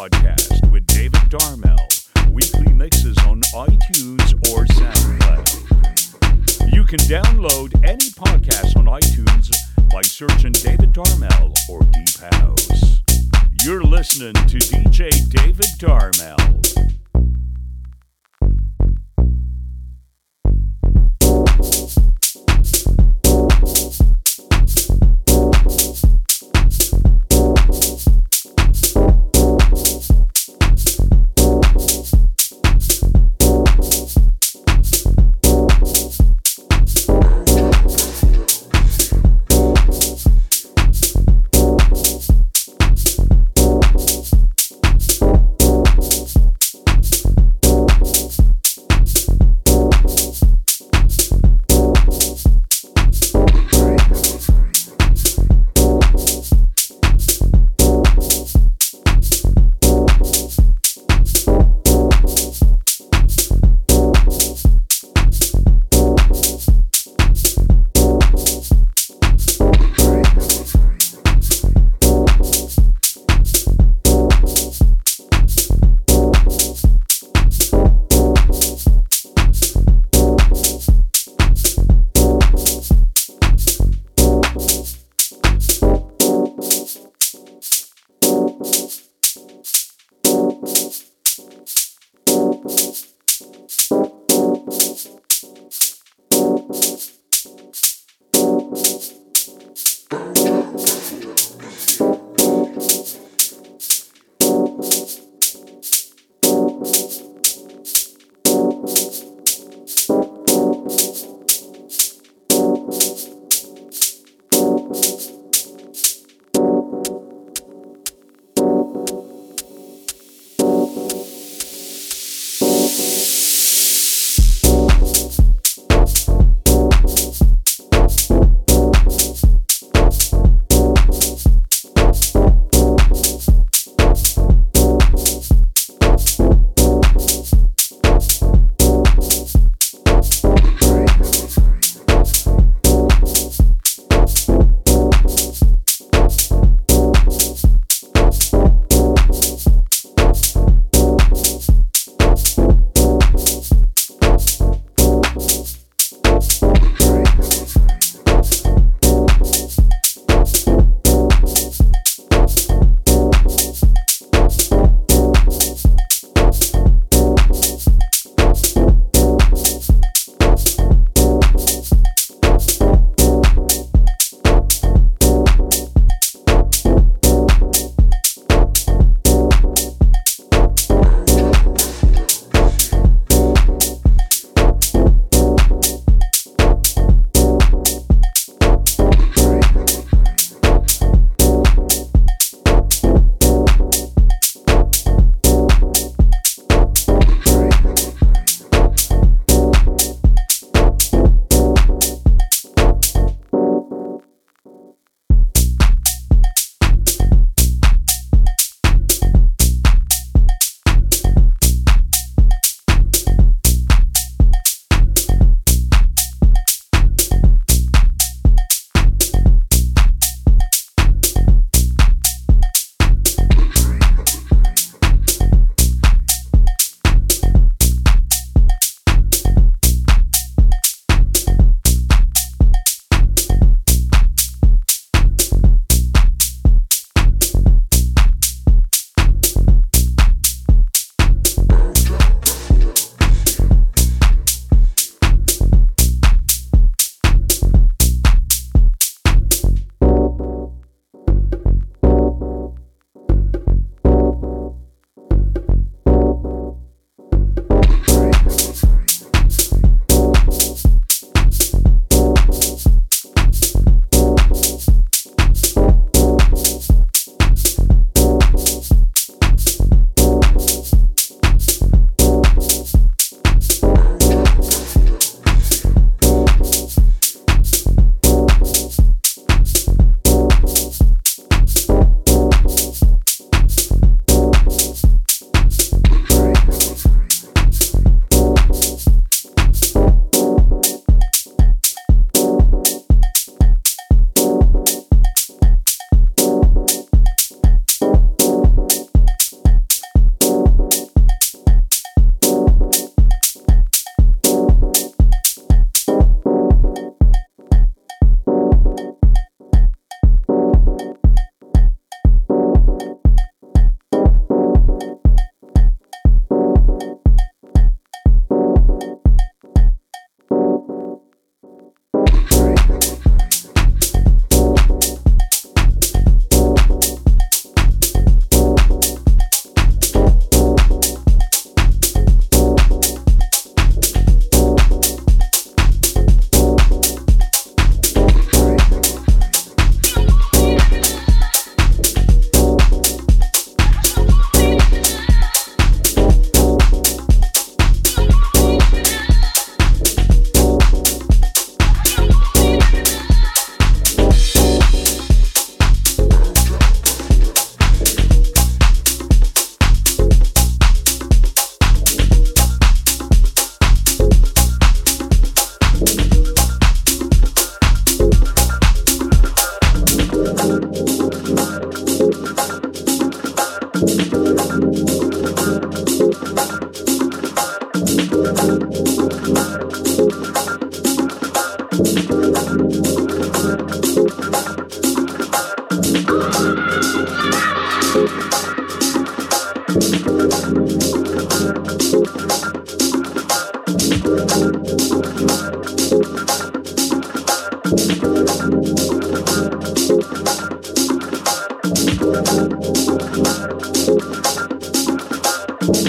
podcast with David Darmel. Weekly mixes on iTunes or SoundCloud. You can download any podcast on iTunes by searching David Darmel or Deep House. You're listening to DJ David Darmel.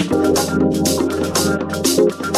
Thank you.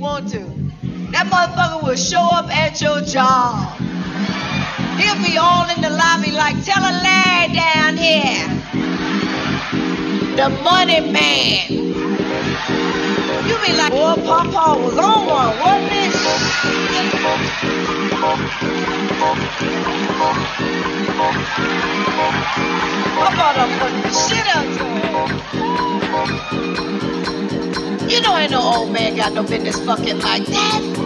Want to. That motherfucker will show up at your job. He'll be all in the lobby like, tell a Larry down here. The money man. You be like, boy, Papa was on one, wasn't it? I'm gonna put shit out You know ain't no old man got no business fucking like that.